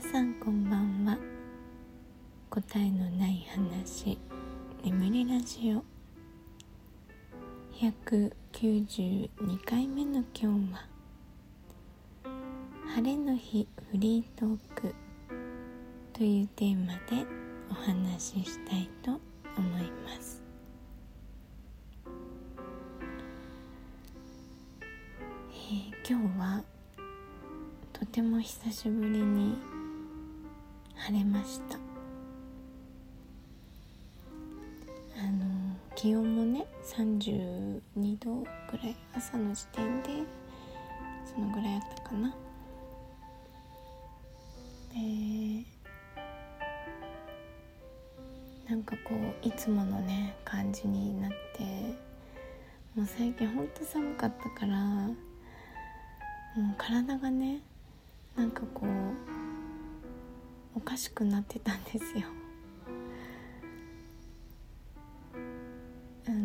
皆さんこんばんは。答えのない話眠りラジオ。192回目の今日は晴れの日フリートークというテーマでお話ししたいと思います。えー今日はとても久しぶりに晴れました。あの気温もね32度ぐらい朝の時点でそのぐらいあったかな。でなんかこういつものね感じになってもう最近ほんと寒かったからもう体がねなんかこうおかしくなってたんですよ。あのー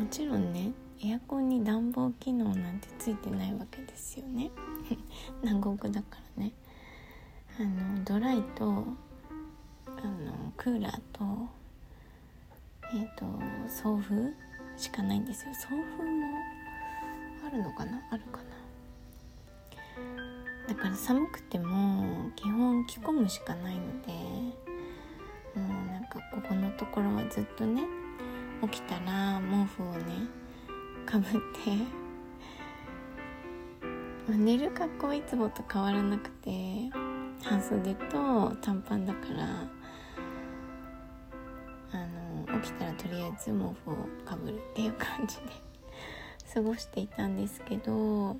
もちろんねエアコンに暖房機能なんてついてないわけですよね。南国だからね。あのドライとあのクーラーとえっ、と送風しかないんですよ。送風もあるのかな？あるかな？だから寒くても基本着込むしかないのでもうなんかここのところはずっとね起きたら毛布をねかぶって寝る格好はいつもと変わらなくて半袖と短パンだからあの起きたらとりあえず毛布をかぶるっていう感じで過ごしていたんですけど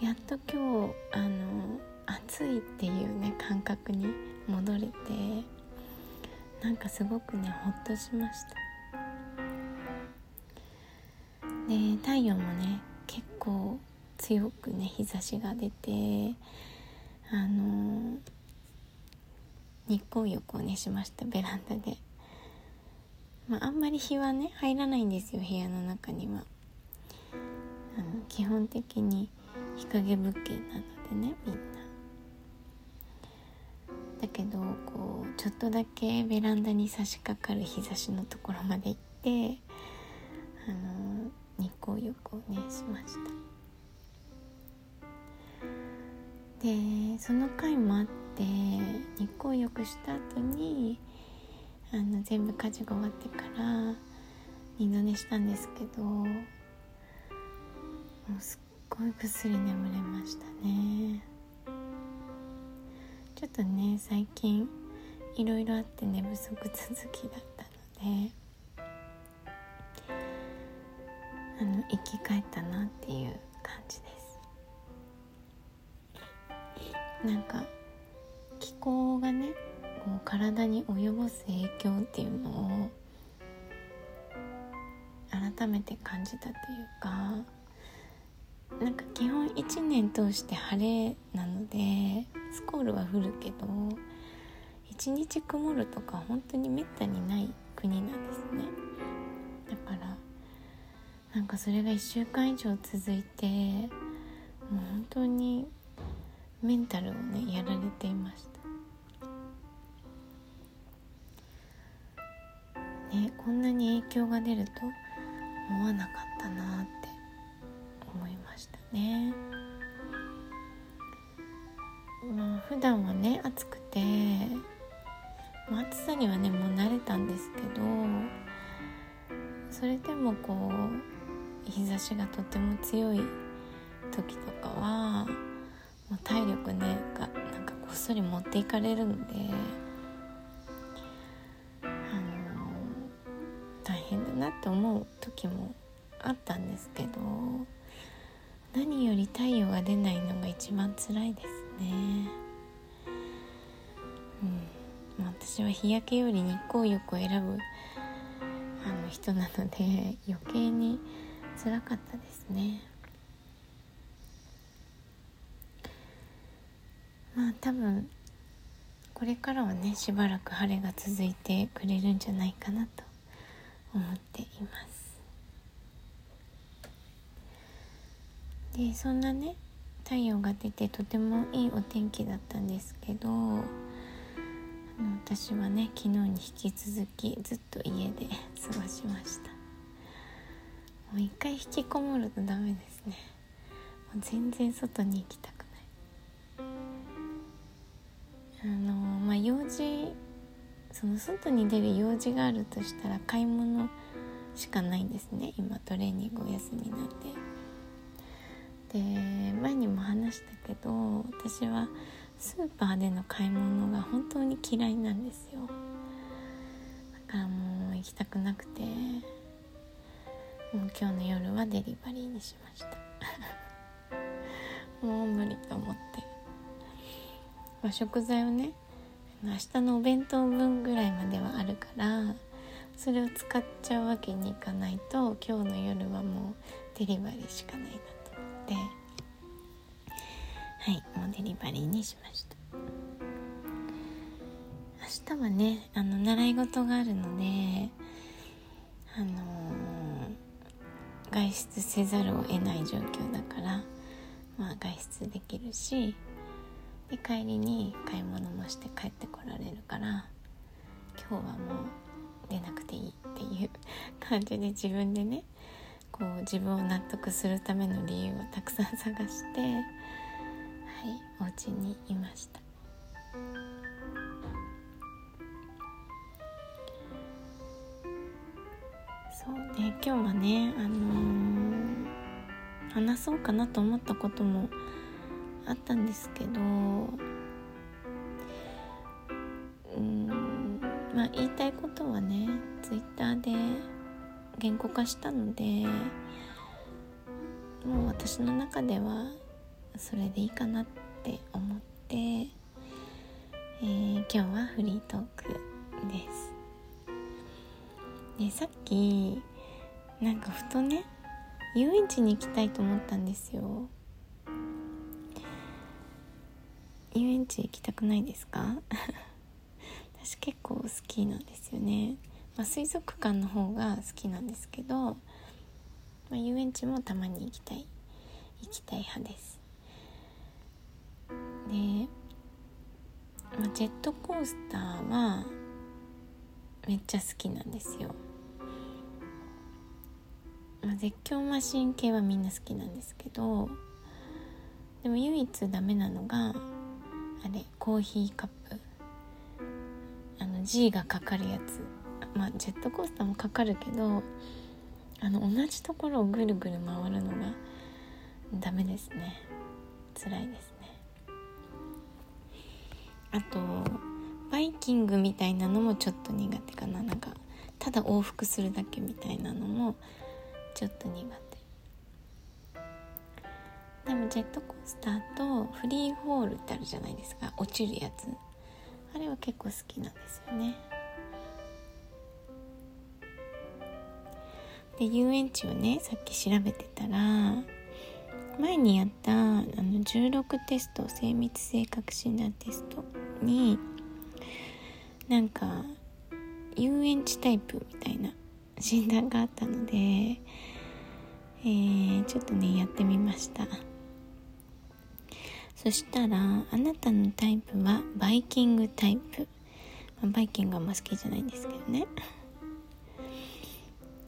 やっと今日あの暑いっていうね感覚に戻れてなんかすごくねほっとしました。で太陽もね結構強くね日差しが出てあの日光浴をねしましたベランダで、まあ、あんまり日はね入らないんですよ部屋の中には。あの基本的に日陰物件なのでねみんな。だけどこうちょっとだけベランダに差し掛かる日差しのところまで行ってあの日光浴をねしました。でその回もあって日光浴した後にあの全部家事が終わってから二度寝したんですけどもうすっごいぐっすり眠れましたね。ちょっとね最近いろいろあって寝不足続きだったのであの生き返ったなっていう感じです。なんか気候がねこう体に及ぼす影響っていうのを改めて感じたというかなんか基本1年通して晴れなのでスコールは降るけど1日曇るとか本当にめったにない国なんですね。だからなんかそれが1週間以上続いてもう本当にメンタルをねやられていました。ねこんなに影響が出ると思わなかったなってね。まあ普段はね暑くて、まあ、暑さにはねもう慣れたんですけどそれでもこう日差しがとても強い時とかはもう体力ねがなんかこっそり持っていかれるのであの大変だなって思う時もあったんですけど何より太陽が出ないのが一番辛いですね。うん。私は日焼けより日光浴を選ぶあの人なので余計に辛かったですね。まあ多分これからはねしばらく晴れが続いてくれるんじゃないかなと思っています。でそんなね太陽が出てとてもいいお天気だったんですけど私はね昨日に引き続きずっと家で 過ごしました。もう一回引きこもるとダメですね。もう全然外に行きたくない。あのまあ用事その外に出る用事があるとしたら買い物しかないんですね。今トレーニングお休みなんで。で前にも話したけど私はスーパーでの買い物が本当に嫌いなんですよ。だからもう行きたくなくてもう今日の夜はデリバリーにしました。もう無理と思って、まあ、食材をね明日のお弁当分ぐらいまではあるからそれを使っちゃうわけにいかないと今日の夜はもうデリバリーしかないな。はいもうデリバリーにしました。明日はねあの習い事があるのであのー、外出せざるを得ない状況だからまあ外出できるしで帰りに買い物もして帰ってこられるから今日はもう出なくていいっていう感じで自分でねこう自分を納得するための理由をたくさん探してはいお家にいました。そうで今日はねあのー、話そうかなと思ったこともあったんですけどうんまあ言いたいことはねツイッターで言語化したのでもう私の中ではそれでいいかなって思って、えー、今日はフリートークです。でさっきなんかふとね遊園地に行きたいと思ったんですよ。遊園地行きたくないですか？私結構好きなんですよね、まあ、水族館の方が好きなんですけど、まあ、遊園地もたまに行きたい行きたい派です。で、まあ、ジェットコースターはめっちゃ好きなんですよ、まあ、絶叫マシン系はみんな好きなんですけどでも唯一ダメなのがあれコーヒーカップ。あの G がかかるやつ。まあジェットコースターもかかるけどあの同じところをぐるぐる回るのがダメですね。辛いですね。あとバイキングみたいなのもちょっと苦手かな。なんかただ往復するだけみたいなのもちょっと苦手。でもジェットコースターとフリーホールってあるじゃないですか。落ちるやつ。あれは結構好きなんですよね。で遊園地をねさっき調べてたら前にやったあの16テスト精密性格診断テストになんか遊園地タイプみたいな診断があったので、えー、ちょっとねやってみました。そしたらあなたのタイプはバイキングタイプ、バイキングはあんま好きじゃないんですけどね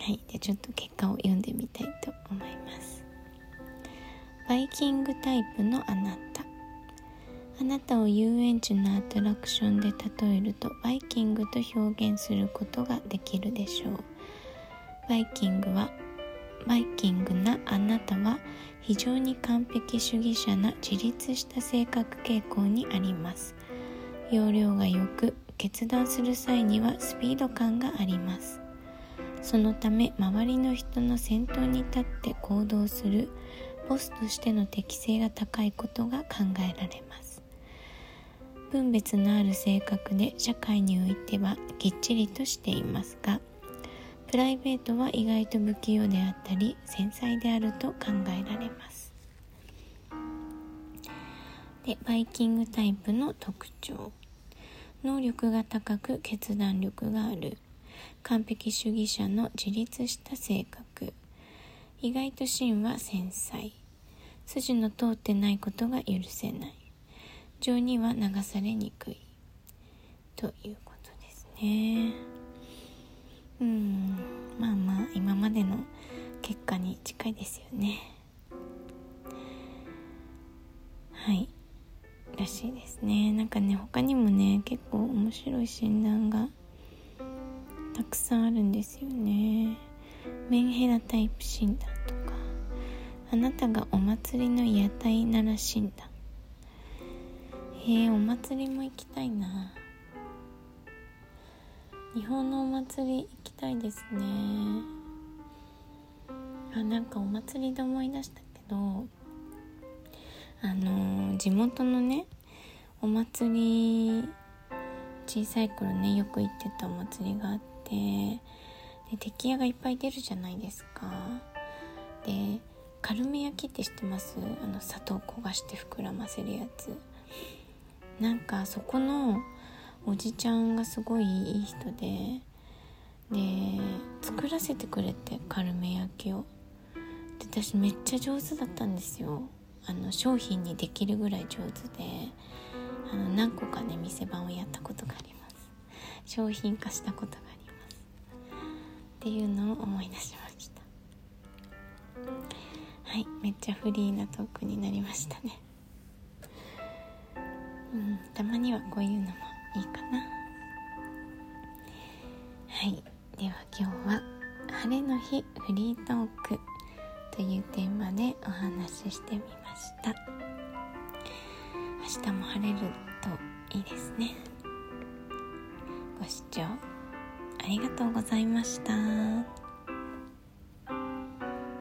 はい。でちょっと結果を読んでみたいと思います。バイキングタイプのあなた。あなたを遊園地のアトラクションで例えるとバイキングと表現することができるでしょう。バイキングはバイキングなあなたは非常に完璧主義者な自立した性格傾向にあります。要領が良く決断する際にはスピード感があります。そのため周りの人の先頭に立って行動するボスとしての適性が高いことが考えられます。分別のある性格で社会においてはきっちりとしていますがプライベートは意外と不器用であったり繊細であると考えられます。でバイキングタイプの特徴。能力が高く決断力がある。完璧主義者の自立した性格。意外と芯は繊細。筋の通ってないことが許せない。情には流されにくい。ということですね。うん。まあまあ今までの結果に近いですよね。はい。らしいですね。なんかね他にもね結構面白い診断がたくさんあるんですよね。メンヘラタイプ診断とか。あなたがお祭りの屋台なら診断。へえお祭りも行きたいな。日本のお祭り行きたいですね。あなんかお祭りで思い出したけどあのー、地元のねお祭り小さい頃ねよく行ってたお祭りがあってで敵屋がいっぱい出るじゃないですか。でカルメ焼きって知ってます？あの砂糖焦がして膨らませるやつ。なんかそこのおじちゃんがすごいいい人でで作らせてくれてカルメ焼きを。で私めっちゃ上手だったんですよ。あの商品にできるぐらい上手で。あの何個かね店番をやったことがあります。商品化したことが。っていうのを思い出しました。はいめっちゃフリーなトークになりましたね。うんたまにはこういうのもいいかな。はいでは今日は「晴れの日フリートーク」というテーマでお話ししてみました。明日も晴れるといいですね。ご視聴ありがとうございました。